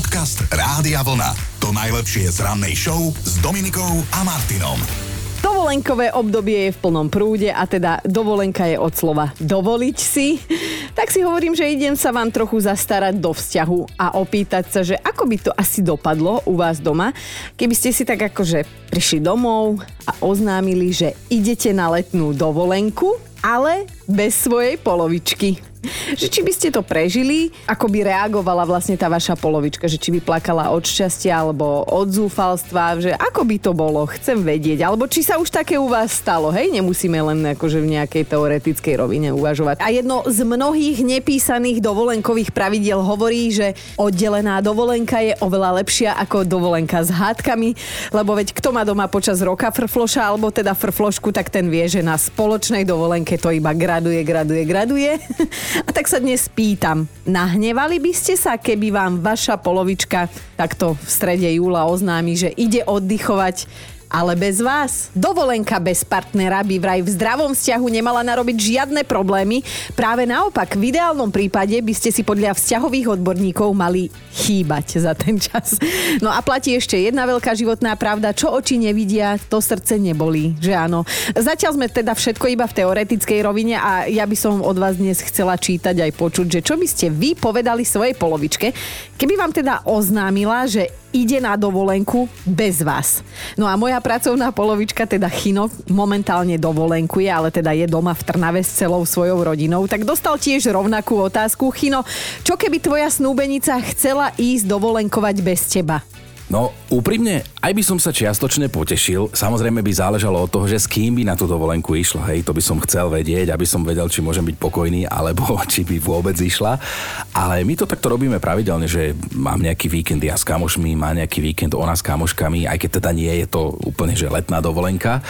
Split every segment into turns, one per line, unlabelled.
Podcast Rádia Vlna. To najlepšie z rannej show s Dominikou a Martinom.
Dovolenkové obdobie je v plnom prúde a teda dovolenka je od slova dovoliť si. Tak si hovorím, že idem sa vám trochu zastarať do vzťahu a opýtať sa, že ako by to asi dopadlo u vás doma, keby ste si tak akože prišli domov a oznámili, že idete na letnú dovolenku, ale bez svojej polovičky že či by ste to prežili, ako by reagovala vlastne tá vaša polovička, že či by plakala od šťastia alebo od zúfalstva, že ako by to bolo, chcem vedieť, alebo či sa už také u vás stalo, hej, nemusíme len akože v nejakej teoretickej rovine uvažovať. A jedno z mnohých nepísaných dovolenkových pravidiel hovorí, že oddelená dovolenka je oveľa lepšia ako dovolenka s hádkami, lebo veď kto má doma počas roka frfloša alebo teda frflošku, tak ten vie, že na spoločnej dovolenke to iba graduje, graduje, graduje. A tak sa dnes pýtam, nahnevali by ste sa, keby vám vaša polovička takto v strede júla oznámi, že ide oddychovať ale bez vás. Dovolenka bez partnera by vraj v zdravom vzťahu nemala narobiť žiadne problémy. Práve naopak, v ideálnom prípade by ste si podľa vzťahových odborníkov mali chýbať za ten čas. No a platí ešte jedna veľká životná pravda, čo oči nevidia, to srdce nebolí, že áno. Zatiaľ sme teda všetko iba v teoretickej rovine a ja by som od vás dnes chcela čítať aj počuť, že čo by ste vy povedali svojej polovičke, keby vám teda oznámila, že ide na dovolenku bez vás. No a moja pracovná polovička, teda Chino, momentálne dovolenkuje, ale teda je doma v Trnave s celou svojou rodinou, tak dostal tiež rovnakú otázku. Chino, čo keby tvoja snúbenica chcela ísť dovolenkovať bez teba?
No, úprimne, aj by som sa čiastočne potešil. Samozrejme by záležalo od toho, že s kým by na tú dovolenku išla. Hej, to by som chcel vedieť, aby som vedel, či môžem byť pokojný, alebo či by vôbec išla. Ale my to takto robíme pravidelne, že mám nejaký víkend ja s kamošmi, má nejaký víkend ona s kamoškami, aj keď teda nie je to úplne, že letná dovolenka.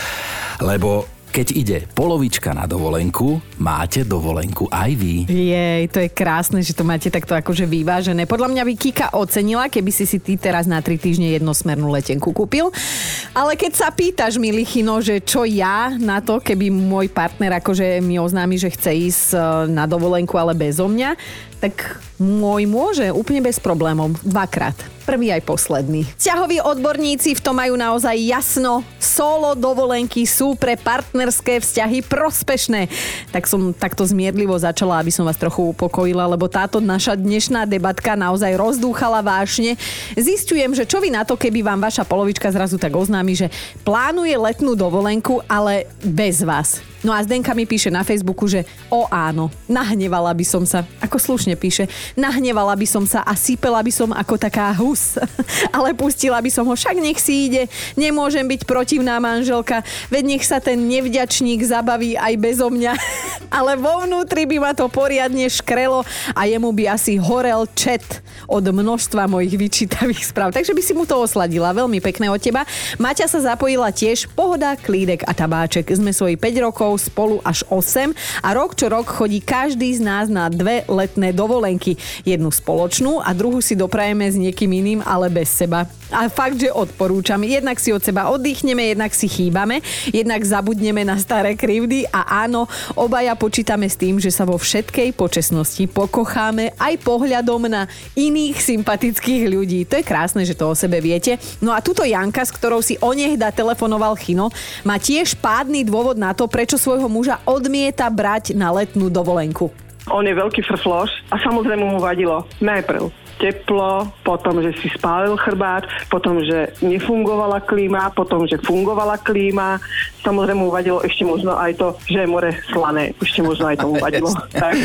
Lebo keď ide polovička na dovolenku, máte dovolenku aj vy.
Jej, to je krásne, že to máte takto akože vyvážené. Podľa mňa by Kika ocenila, keby si si ty teraz na tri týždne jednosmernú letenku kúpil. Ale keď sa pýtaš, milý Chino, že čo ja na to, keby môj partner akože mi oznámi, že chce ísť e, na dovolenku, ale bezo mňa, tak môj môže úplne bez problémov. Dvakrát. Prvý aj posledný. Ťahoví odborníci v tom majú naozaj jasno. Solo dovolenky sú pre partnerské vzťahy prospešné. Tak som takto zmierlivo začala, aby som vás trochu upokojila, lebo táto naša dnešná debatka naozaj rozdúchala vášne. Zistujem, že čo vy na to, keby vám vaša polovička zrazu tak oznámi, že plánuje letnú dovolenku, ale bez vás. No a Zdenka mi píše na Facebooku, že o áno, nahnevala by som sa, ako slušne píše, nahnevala by som sa a sypela by som ako taká hus. Ale pustila by som ho, však nech si ide, nemôžem byť protivná manželka, veď nech sa ten nevďačník zabaví aj bezo mňa. Ale vo vnútri by ma to poriadne škrelo a jemu by asi horel čet od množstva mojich vyčítavých správ. Takže by si mu to osladila. Veľmi pekné od teba. Maťa sa zapojila tiež Pohoda, Klídek a Tabáček. Sme svoji 5 rokov rokov spolu až 8 a rok čo rok chodí každý z nás na dve letné dovolenky. Jednu spoločnú a druhú si doprajeme s niekým iným, ale bez seba. A fakt, že odporúčam. Jednak si od seba oddychneme, jednak si chýbame, jednak zabudneme na staré krivdy a áno, obaja počítame s tým, že sa vo všetkej počesnosti pokocháme aj pohľadom na iných sympatických ľudí. To je krásne, že to o sebe viete. No a túto Janka, s ktorou si onehda telefonoval Chino, má tiež pádny dôvod na to, prečo svojho muža odmieta brať na letnú dovolenku.
On je veľký frfloš a samozrejme mu vadilo najprv teplo, potom, že si spálil chrbát, potom, že nefungovala klíma, potom, že fungovala klíma. Samozrejme mu vadilo ešte možno aj to, že je more slané. Ešte možno aj tomu vadilo. tak,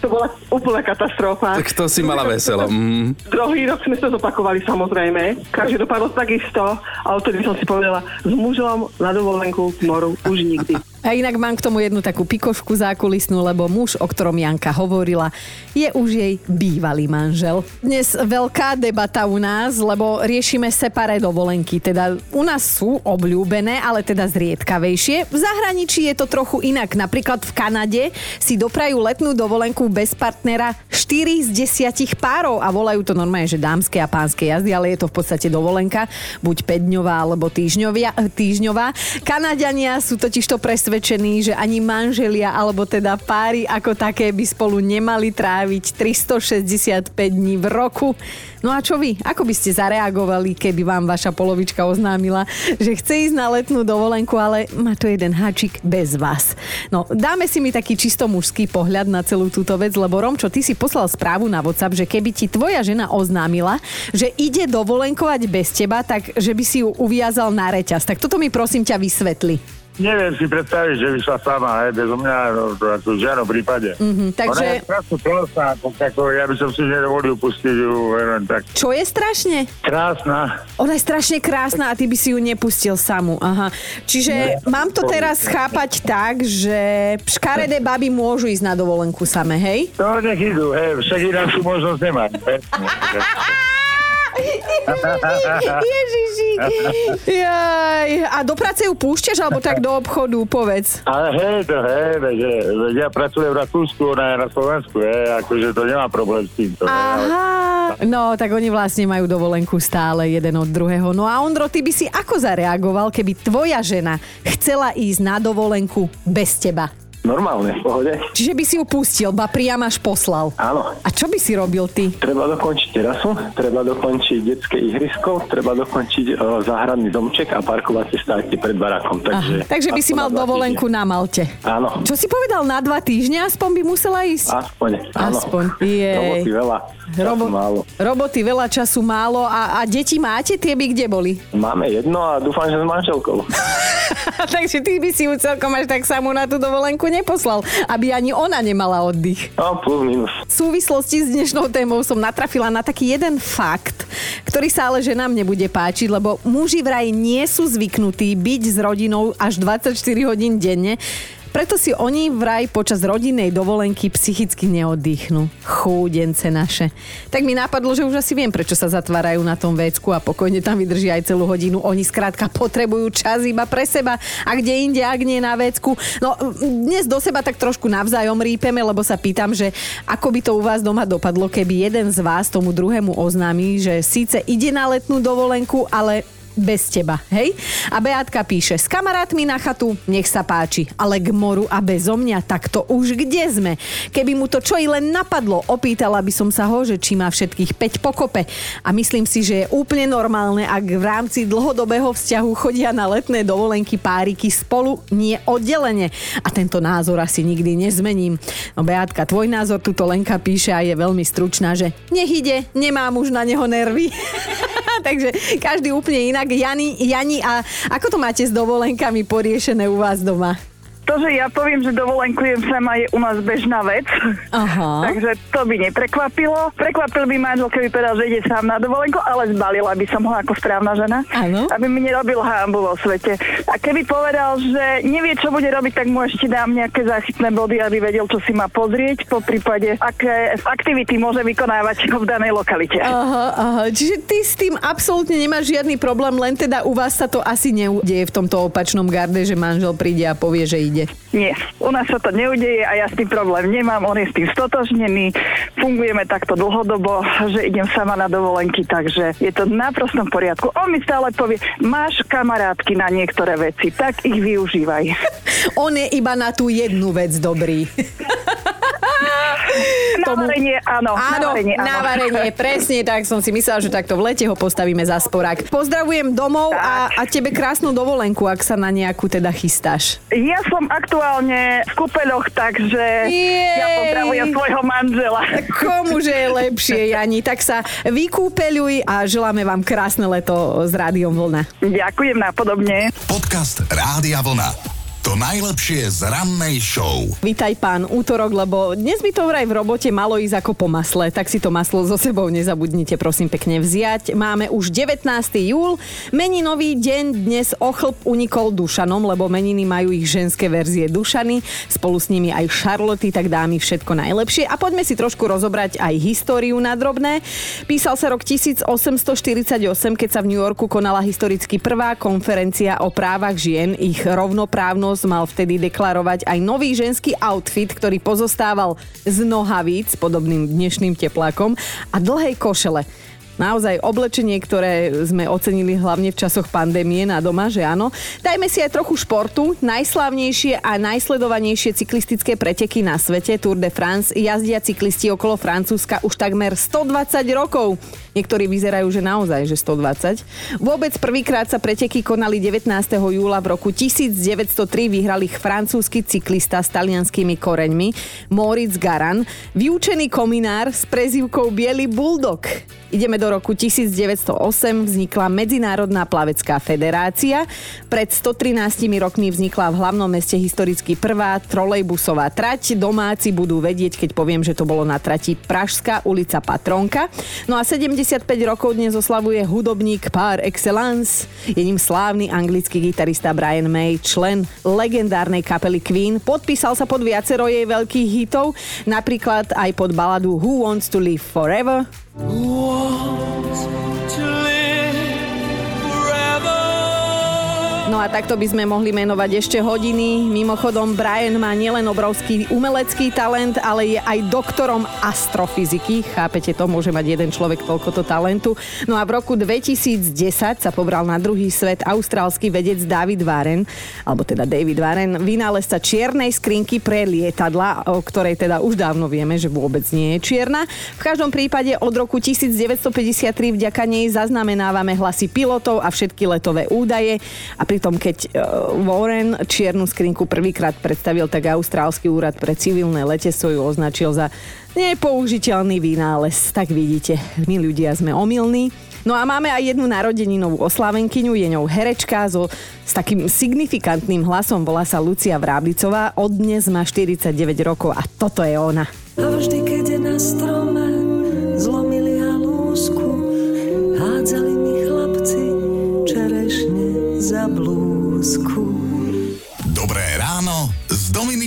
to bola úplná katastrofa.
Tak to si mala veselo. Mm.
Druhý rok sme to zopakovali samozrejme. Každý dopadlo takisto, ale vtedy som si povedala, s mužom na dovolenku k moru už nikdy.
A inak mám k tomu jednu takú pikošku zákulisnú, lebo muž, o ktorom Janka hovorila, je už jej bývalý manžel. Dnes veľká debata u nás, lebo riešime separé dovolenky. Teda u nás sú obľúbené, ale teda zriedkavejšie. V zahraničí je to trochu inak. Napríklad v Kanade si doprajú letnú dovolenku bez partnera 4 z 10 párov a volajú to normálne, že dámske a pánske jazdy, ale je to v podstate dovolenka, buď 5 dňová alebo týždňová. Kanadiania sú totiž to presvedčení, že ani manželia alebo teda páry ako také by spolu nemali tráviť 365 dní v roku. No a čo vy? Ako by ste zareagovali, keby vám vaša polovička oznámila, že chce ísť na letnú dovolenku, ale má to jeden háčik bez vás? No, dáme si mi taký čisto mužský pohľad na celú túto vec, lebo Romčo, ty si poslal správu na WhatsApp, že keby ti tvoja žena oznámila, že ide dovolenkovať bez teba, tak že by si ju uviazal na reťaz. Tak toto mi prosím ťa vysvetli.
Neviem si predstaviť, že vyšla sama, hej, bez mňa, no, to ako v žiadnom prípade.
Mhm, takže-
Ona je strašne krásna, ako, ako, ja by som si nedovolil pustiť ju, len tak.
Čo je strašne?
Krásna.
Ona je strašne krásna a ty by si ju nepustil samú. Aha. Čiže mám to teraz chápať tak, že škaredé baby môžu ísť na dovolenku same, hej?
To nech idú, hej, však inakšiu možnosť nemá.
Ježiši. Jaj. A do práce ju púšťaš, alebo tak do obchodu, povedz.
Ale hej, to hej, veď, hej, veď ja pracujem v Rakúsku, ona je na Slovensku, hej, akože to nemá problém s týmto. hej, ale-
Aha. No, tak oni vlastne majú dovolenku stále jeden od druhého. No a Ondro, ty by si ako zareagoval, keby tvoja žena chcela ísť na dovolenku bez teba?
Normálne, v pohode.
Čiže by si ju pustil, ba priam až poslal.
Áno.
A čo by si robil ty?
Treba dokončiť terasu, treba dokončiť detské ihrisko, treba dokončiť uh, záhradný domček a parkovacie stáky pred barákom. Takže,
Aha. Takže by si mal dovolenku na Malte.
Áno,
Čo si povedal, na dva týždne aspoň by musela ísť?
aspoň. Áno.
Aspoň. Jej.
Roboty veľa, času
Robo-
málo.
Roboty veľa, času málo a, a deti máte? Tie by kde boli?
Máme jedno a dúfam, že s manželkou.
Takže ty by si ju celkom až tak samú na tú dovolenku neposlal, aby ani ona nemala oddych.
No, plus minus.
V súvislosti s dnešnou témou som natrafila na taký jeden fakt, ktorý sa ale ženám nebude páčiť, lebo muži vraj nie sú zvyknutí byť s rodinou až 24 hodín denne, preto si oni vraj počas rodinnej dovolenky psychicky neoddychnú. Chúdence naše. Tak mi napadlo, že už asi viem, prečo sa zatvárajú na tom vecku a pokojne tam vydržia aj celú hodinu. Oni skrátka potrebujú čas iba pre seba a kde inde, ak nie na vecku. No dnes do seba tak trošku navzájom rípeme, lebo sa pýtam, že ako by to u vás doma dopadlo, keby jeden z vás tomu druhému oznámi, že síce ide na letnú dovolenku, ale bez teba, hej? A Beatka píše, s kamarátmi na chatu, nech sa páči, ale k moru a bezo mňa, tak to už kde sme? Keby mu to čo i len napadlo, opýtala by som sa ho, že či má všetkých 5 pokope. A myslím si, že je úplne normálne, ak v rámci dlhodobého vzťahu chodia na letné dovolenky páriky spolu, nie oddelenie. A tento názor asi nikdy nezmením. No Beatka, tvoj názor tuto Lenka píše a je veľmi stručná, že nech ide, nemám už na neho nervy. Takže každý úplne inak. Jani, Jani, a ako to máte s dovolenkami poriešené u vás doma?
To, že ja poviem, že dovolenkujem sama je u nás bežná vec.
Aha.
Takže to by neprekvapilo. Prekvapil by manžel, keby povedal, že ide sám na dovolenku, ale zbalila by som ho ako správna žena.
Áno.
Aby mi nerobil hambu vo svete. A keby povedal, že nevie, čo bude robiť, tak mu ešte dám nejaké záchytné body, aby vedel, čo si má pozrieť, po prípade, aké aktivity môže vykonávať v danej lokalite.
Aha, aha. Čiže ty s tým absolútne nemáš žiadny problém, len teda u vás sa to asi neudeje v tomto opačnom garde, že manžel príde a povie, že ide.
Nie, u nás sa to neudeje a ja s tým problém nemám, on je s tým stotožnený, fungujeme takto dlhodobo, že idem sama na dovolenky, takže je to v naprostom poriadku. On mi stále povie, máš kamarátky na niektoré veci, tak ich využívaj.
On je iba na tú jednu vec dobrý.
Na varenie, áno.
Áno,
na varenie, áno.
na varenie, presne tak som si myslela, že takto v lete ho postavíme za sporák. Pozdravujem domov a, a tebe krásnu dovolenku, ak sa na nejakú teda chystáš.
Ja som aktuálne v kúpeľoch, takže
Jej.
ja pozdravujem svojho manžela.
Komuže je lepšie, Jani? Tak sa vykúpeľuj a želáme vám krásne leto s Rádiom Vlna.
Ďakujem napodobne.
Podcast Rádia Vlna. To najlepšie z rannej show.
Vítaj pán útorok, lebo dnes by to vraj v robote malo ísť ako po masle, tak si to maslo so sebou nezabudnite prosím pekne vziať. Máme už 19. júl, meninový deň dnes ochlb unikol Dušanom, lebo meniny majú ich ženské verzie Dušany, spolu s nimi aj Charloty, tak dámy všetko najlepšie. A poďme si trošku rozobrať aj históriu na drobné. Písal sa rok 1848, keď sa v New Yorku konala historicky prvá konferencia o právach žien, ich rovnoprávnosť mal vtedy deklarovať aj nový ženský outfit, ktorý pozostával z nohavíc, podobným dnešným teplákom, a dlhej košele. Naozaj oblečenie, ktoré sme ocenili hlavne v časoch pandémie na doma, že áno. Dajme si aj trochu športu. Najslavnejšie a najsledovanejšie cyklistické preteky na svete Tour de France jazdia cyklisti okolo Francúzska už takmer 120 rokov. Niektorí vyzerajú, že naozaj, že 120. Vôbec prvýkrát sa preteky konali 19. júla v roku 1903 vyhrali francúzsky cyklista s talianskými koreňmi Moritz Garan, vyučený kominár s prezivkou Bielý buldok. Ideme do roku 1908, vznikla Medzinárodná plavecká federácia. Pred 113 rokmi vznikla v hlavnom meste historicky prvá trolejbusová trať. Domáci budú vedieť, keď poviem, že to bolo na trati Pražská ulica Patronka. No a 75 rokov dnes oslavuje hudobník par excellence. Je ním slávny anglický gitarista Brian May, člen legendárnej kapely Queen. Podpísal sa pod viacero jej veľkých hitov, napríklad aj pod baladu Who Wants to Live Forever, A takto by sme mohli menovať ešte hodiny. Mimochodom, Brian má nielen obrovský umelecký talent, ale je aj doktorom astrofyziky. Chápete to? Môže mať jeden človek toľkoto talentu. No a v roku 2010 sa pobral na druhý svet austrálsky vedec David Warren, alebo teda David Warren, vynálezca čiernej skrinky pre lietadla, o ktorej teda už dávno vieme, že vôbec nie je čierna. V každom prípade od roku 1953 vďaka nej zaznamenávame hlasy pilotov a všetky letové údaje a pri pritom keď e, Warren čiernu skrinku prvýkrát predstavil, tak Austrálsky úrad pre civilné letectvo ju označil za nepoužiteľný vynález. Tak vidíte, my ľudia sme omylní. No a máme aj jednu narodeninovú oslavenkyňu, je ňou herečka so, s takým signifikantným hlasom, volá sa Lucia Vráblicová, od dnes má 49 rokov a toto je ona. A vždy, keď je na strome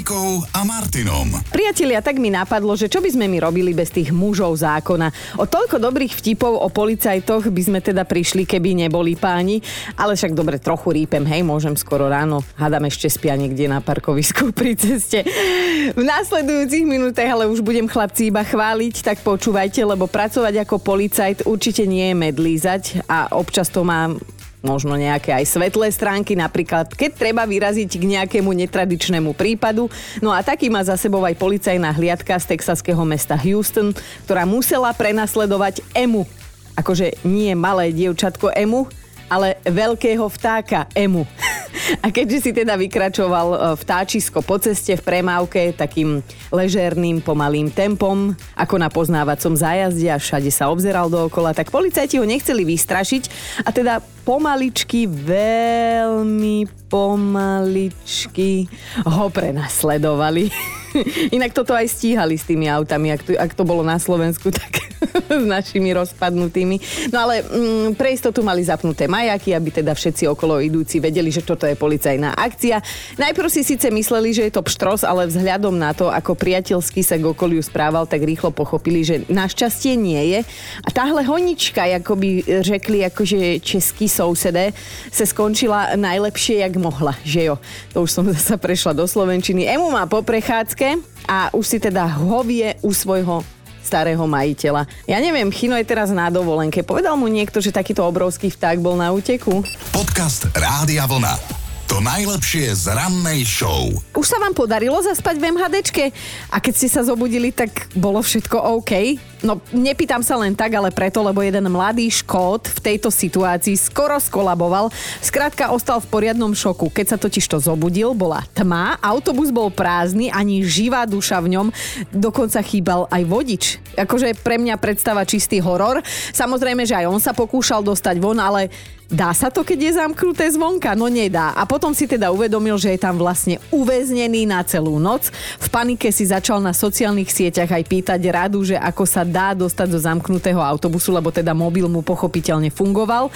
Dominikou a Martinom.
Priatelia, tak mi napadlo, že čo by sme my robili bez tých mužov zákona. O toľko dobrých vtipov o policajtoch by sme teda prišli, keby neboli páni. Ale však dobre, trochu rípem, hej, môžem skoro ráno. Hádam ešte spia niekde na parkovisku pri ceste. V následujúcich minútach ale už budem chlapci iba chváliť, tak počúvajte, lebo pracovať ako policajt určite nie je medlízať a občas to má možno nejaké aj svetlé stránky, napríklad keď treba vyraziť k nejakému netradičnému prípadu. No a taký má za sebou aj policajná hliadka z texaského mesta Houston, ktorá musela prenasledovať Emu. Akože nie malé dievčatko Emu, ale veľkého vtáka Emu. A keďže si teda vykračoval e, vtáčisko po ceste v premávke takým ležerným, pomalým tempom, ako na poznávacom zájazde a všade sa obzeral dookola, tak policajti ho nechceli vystrašiť a teda pomaličky, veľmi pomaličky ho prenasledovali. Inak toto aj stíhali s tými autami, ak to, ak to bolo na Slovensku, tak s našimi rozpadnutými. No ale mm, pre istotu mali zapnuté majaky, aby teda všetci okolo idúci vedeli, že toto je policajná akcia. Najprv si síce mysleli, že je to pštros, ale vzhľadom na to, ako priateľsky sa k okoliu správal, tak rýchlo pochopili, že našťastie nie je. A táhle honička, ako by řekli akože českí sousedé, sa skončila najlepšie, jak mohla, že jo. To už som zase prešla do Slovenčiny. Emu má po prechádzke a už si teda hovie u svojho starého majiteľa. Ja neviem, Chino je teraz na dovolenke. Povedal mu niekto, že takýto obrovský vták bol na úteku?
Podcast Rádia Vlna. To najlepšie z rannej show.
Už sa vám podarilo zaspať v MHDčke? A keď ste sa zobudili, tak bolo všetko OK? No, nepýtam sa len tak, ale preto, lebo jeden mladý škód v tejto situácii skoro skolaboval. Skrátka ostal v poriadnom šoku. Keď sa totiž to zobudil, bola tma, autobus bol prázdny, ani živá duša v ňom, dokonca chýbal aj vodič. Akože pre mňa predstava čistý horor. Samozrejme, že aj on sa pokúšal dostať von, ale Dá sa to, keď je zamknuté zvonka? No nedá. A potom si teda uvedomil, že je tam vlastne uväznený na celú noc. V panike si začal na sociálnych sieťach aj pýtať radu, že ako sa dá dostať do zamknutého autobusu, lebo teda mobil mu pochopiteľne fungoval.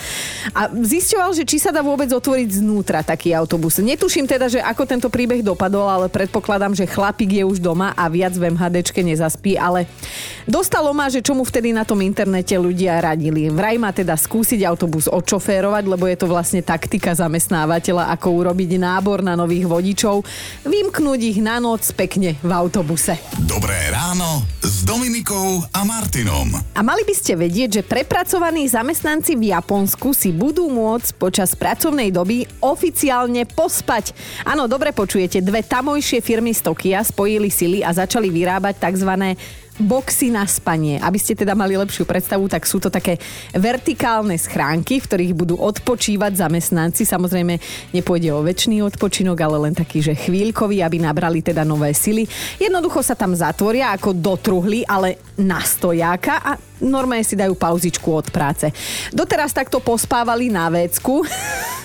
A zisťoval, že či sa dá vôbec otvoriť znútra taký autobus. Netuším teda, že ako tento príbeh dopadol, ale predpokladám, že chlapík je už doma a viac v MHDčke nezaspí, ale dostalo ma, že čomu vtedy na tom internete ľudia radili. Vraj má teda skúsiť autobus od šoféra šoférovať, lebo je to vlastne taktika zamestnávateľa, ako urobiť nábor na nových vodičov, vymknúť ich na noc pekne v autobuse.
Dobré ráno s Dominikou a Martinom.
A mali by ste vedieť, že prepracovaní zamestnanci v Japonsku si budú môcť počas pracovnej doby oficiálne pospať. Áno, dobre počujete, dve tamojšie firmy z Tokia spojili sily a začali vyrábať tzv boxy na spanie. Aby ste teda mali lepšiu predstavu, tak sú to také vertikálne schránky, v ktorých budú odpočívať zamestnanci. Samozrejme, nepôjde o väčší odpočinok, ale len taký, že chvíľkový, aby nabrali teda nové sily. Jednoducho sa tam zatvoria ako do truhly, ale na stojáka a normálne si dajú pauzičku od práce. Doteraz takto pospávali na vecku.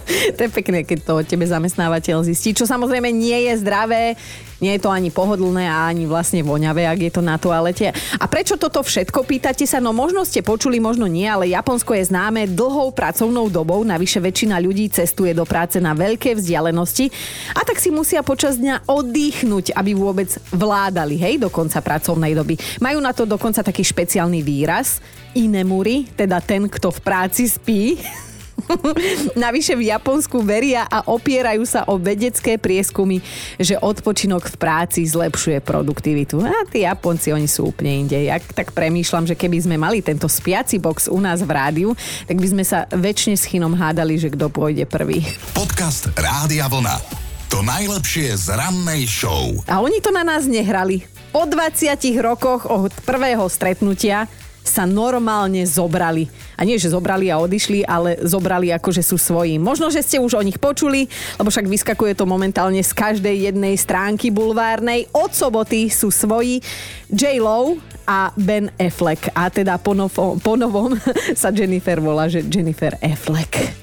to je pekné, keď to tebe zamestnávateľ zistí, čo samozrejme nie je zdravé, nie je to ani pohodlné a ani vlastne voňavé, ak je to na toalete. A prečo toto všetko pýtate sa? No možno ste počuli, možno nie, ale Japonsko je známe dlhou pracovnou dobou, navyše väčšina ľudí cestuje do práce na veľké vzdialenosti a tak si musia počas dňa oddychnúť, aby vôbec vládali, hej, do konca pracovnej doby. Majú na to dokonca taký špeciálny výraz, inemuri, teda ten, kto v práci spí. Navyše v Japonsku veria a opierajú sa o vedecké prieskumy, že odpočinok v práci zlepšuje produktivitu. A tí Japonci, oni sú úplne inde. Ja tak premýšľam, že keby sme mali tento spiaci box u nás v rádiu, tak by sme sa väčšine s Chinom hádali, že kto pôjde prvý.
Podcast Rádia Vlna. To najlepšie z rannej show.
A oni to na nás nehrali. Po 20 rokoch od prvého stretnutia sa normálne zobrali. A nie, že zobrali a odišli, ale zobrali ako, že sú svoji. Možno, že ste už o nich počuli, lebo však vyskakuje to momentálne z každej jednej stránky bulvárnej. Od soboty sú svoji J. Lo a Ben Affleck. A teda po novom sa Jennifer volá, že Jennifer Affleck.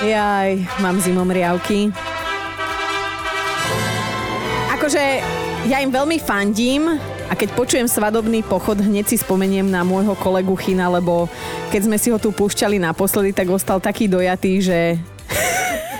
Jaj, mám zimom riavky. Akože ja im veľmi fandím, a keď počujem svadobný pochod, hneď si spomeniem na môjho kolegu China, lebo keď sme si ho tu púšťali naposledy, tak ostal taký dojatý, že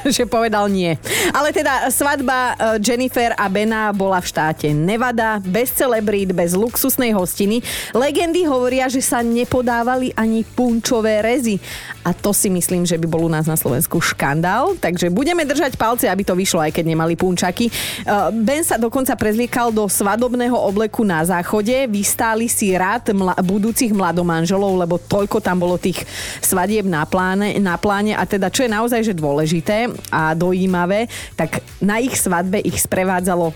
že povedal nie. Ale teda svadba e, Jennifer a Bena bola v štáte Nevada, bez celebrít, bez luxusnej hostiny. Legendy hovoria, že sa nepodávali ani punčové rezy. A to si myslím, že by bol u nás na Slovensku škandál. Takže budeme držať palce, aby to vyšlo, aj keď nemali punčaky. E, ben sa dokonca prezliekal do svadobného obleku na záchode. Vystáli si rád mla- budúcich mladomanželov, lebo toľko tam bolo tých svadieb na pláne, na pláne. A teda, čo je naozaj že dôležité, a dojímavé, tak na ich svadbe ich sprevádzalo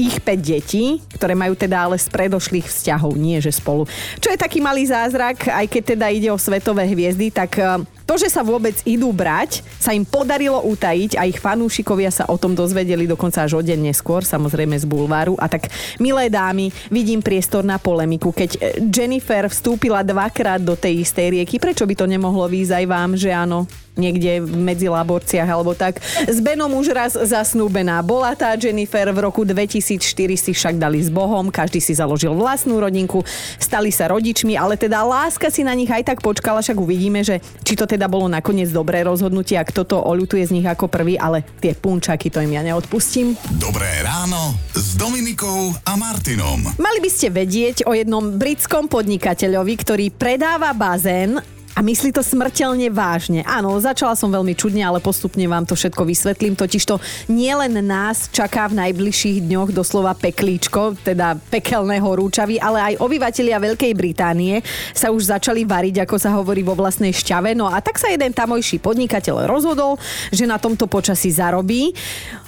ich 5 detí, ktoré majú teda ale z predošlých vzťahov, nie že spolu. Čo je taký malý zázrak, aj keď teda ide o svetové hviezdy, tak to, že sa vôbec idú brať, sa im podarilo utajiť a ich fanúšikovia sa o tom dozvedeli dokonca až o deň neskôr, samozrejme z bulváru. A tak, milé dámy, vidím priestor na polemiku. Keď e, Jennifer vstúpila dvakrát do tej istej rieky, prečo by to nemohlo výjsť aj vám, že áno? niekde medzi laborciách alebo tak. S Benom už raz zasnúbená bola tá Jennifer. V roku 2004 si však dali s Bohom, každý si založil vlastnú rodinku, stali sa rodičmi, ale teda láska si na nich aj tak počkala, však uvidíme, že či to teda bolo nakoniec dobré rozhodnutie a kto to oľutuje z nich ako prvý, ale tie punčaky to im ja neodpustím.
Dobré ráno s Dominikou a Martinom.
Mali by ste vedieť o jednom britskom podnikateľovi, ktorý predáva bazén a myslí to smrteľne vážne. Áno, začala som veľmi čudne, ale postupne vám to všetko vysvetlím. Totiž to nielen nás čaká v najbližších dňoch doslova peklíčko, teda pekelného rúčavy, ale aj obyvatelia Veľkej Británie sa už začali variť, ako sa hovorí vo vlastnej šťave. No a tak sa jeden tamojší podnikateľ rozhodol, že na tomto počasí zarobí.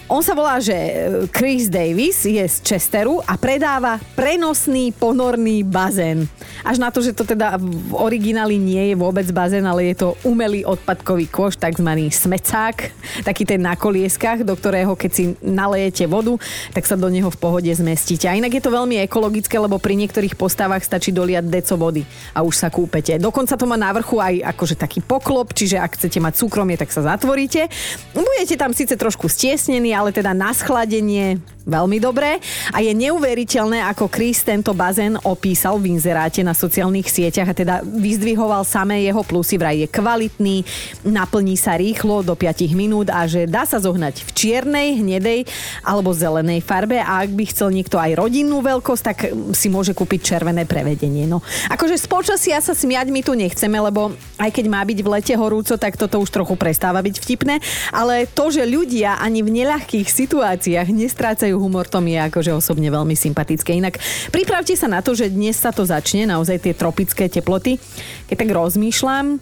On sa volá, že e, Chris Davis je z Chesteru a predáva prenosný ponorný bazén. Až na to, že to teda v origináli nie je vôbec bazén, ale je to umelý odpadkový koš, takzvaný smecák, taký ten na kolieskach, do ktorého keď si nalejete vodu, tak sa do neho v pohode zmestíte. A inak je to veľmi ekologické, lebo pri niektorých postavách stačí doliať deco vody a už sa kúpete. Dokonca to má na vrchu aj akože taký poklop, čiže ak chcete mať súkromie, tak sa zatvoríte. Budete tam síce trošku stiesnení, ale teda na schladenie veľmi dobré. A je neuveriteľné, ako Chris tento bazén opísal v inzeráte na sociálnych sieťach a teda vyzdvihoval samé jeho plusy, vraj je kvalitný, naplní sa rýchlo do 5 minút a že dá sa zohnať v čiernej, hnedej alebo zelenej farbe. A ak by chcel niekto aj rodinnú veľkosť, tak si môže kúpiť červené prevedenie. No, akože z počasia sa smiať my tu nechceme, lebo aj keď má byť v lete horúco, tak toto už trochu prestáva byť vtipné, ale to, že ľudia ani v neľahkých situáciách nestrácajú majú humor, to mi je akože osobne veľmi sympatické. Inak pripravte sa na to, že dnes sa to začne, naozaj tie tropické teploty. Keď tak rozmýšľam,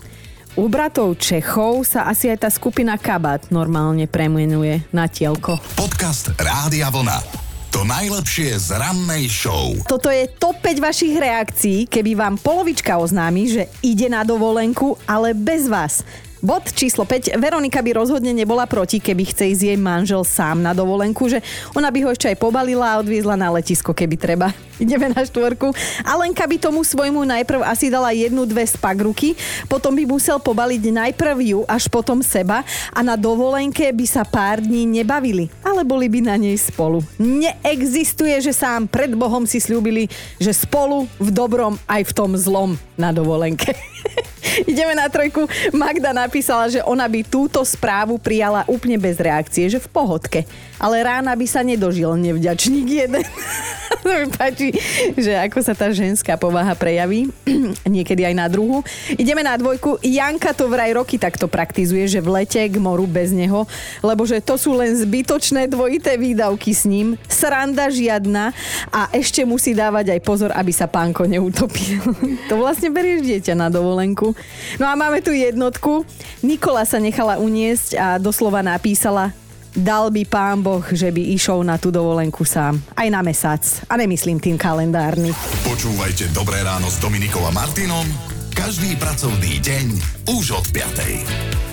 u bratov Čechov sa asi aj tá skupina Kabat normálne premenuje na tielko.
Podcast Rádia Vlna. To najlepšie z rannej show.
Toto je top 5 vašich reakcií, keby vám polovička oznámi, že ide na dovolenku, ale bez vás. Bod číslo 5. Veronika by rozhodne nebola proti, keby chce ísť jej manžel sám na dovolenku, že ona by ho ešte aj pobalila a odviezla na letisko, keby treba. Ideme na štvorku. Alenka by tomu svojmu najprv asi dala jednu, dve spagruky, potom by musel pobaliť najprv ju, až potom seba a na dovolenke by sa pár dní nebavili, ale boli by na nej spolu. Neexistuje, že sám pred Bohom si slúbili, že spolu v dobrom aj v tom zlom na dovolenke. Ideme na trojku. Magda napísala, že ona by túto správu prijala úplne bez reakcie, že v pohodke. Ale rána by sa nedožil nevďačník jeden. to mi páči, že ako sa tá ženská povaha prejaví. Niekedy aj na druhu. Ideme na dvojku. Janka to vraj roky takto praktizuje, že v lete k moru bez neho, lebo že to sú len zbytočné dvojité výdavky s ním. Sranda žiadna a ešte musí dávať aj pozor, aby sa pánko neutopil. to vlastne berieš dieťa na dovolenku. No a máme tu jednotku. Nikola sa nechala uniesť a doslova napísala dal by pán Boh, že by išiel na tú dovolenku sám. Aj na mesiac. A nemyslím tým kalendárny.
Počúvajte Dobré ráno s Dominikom a Martinom každý pracovný deň už od 5.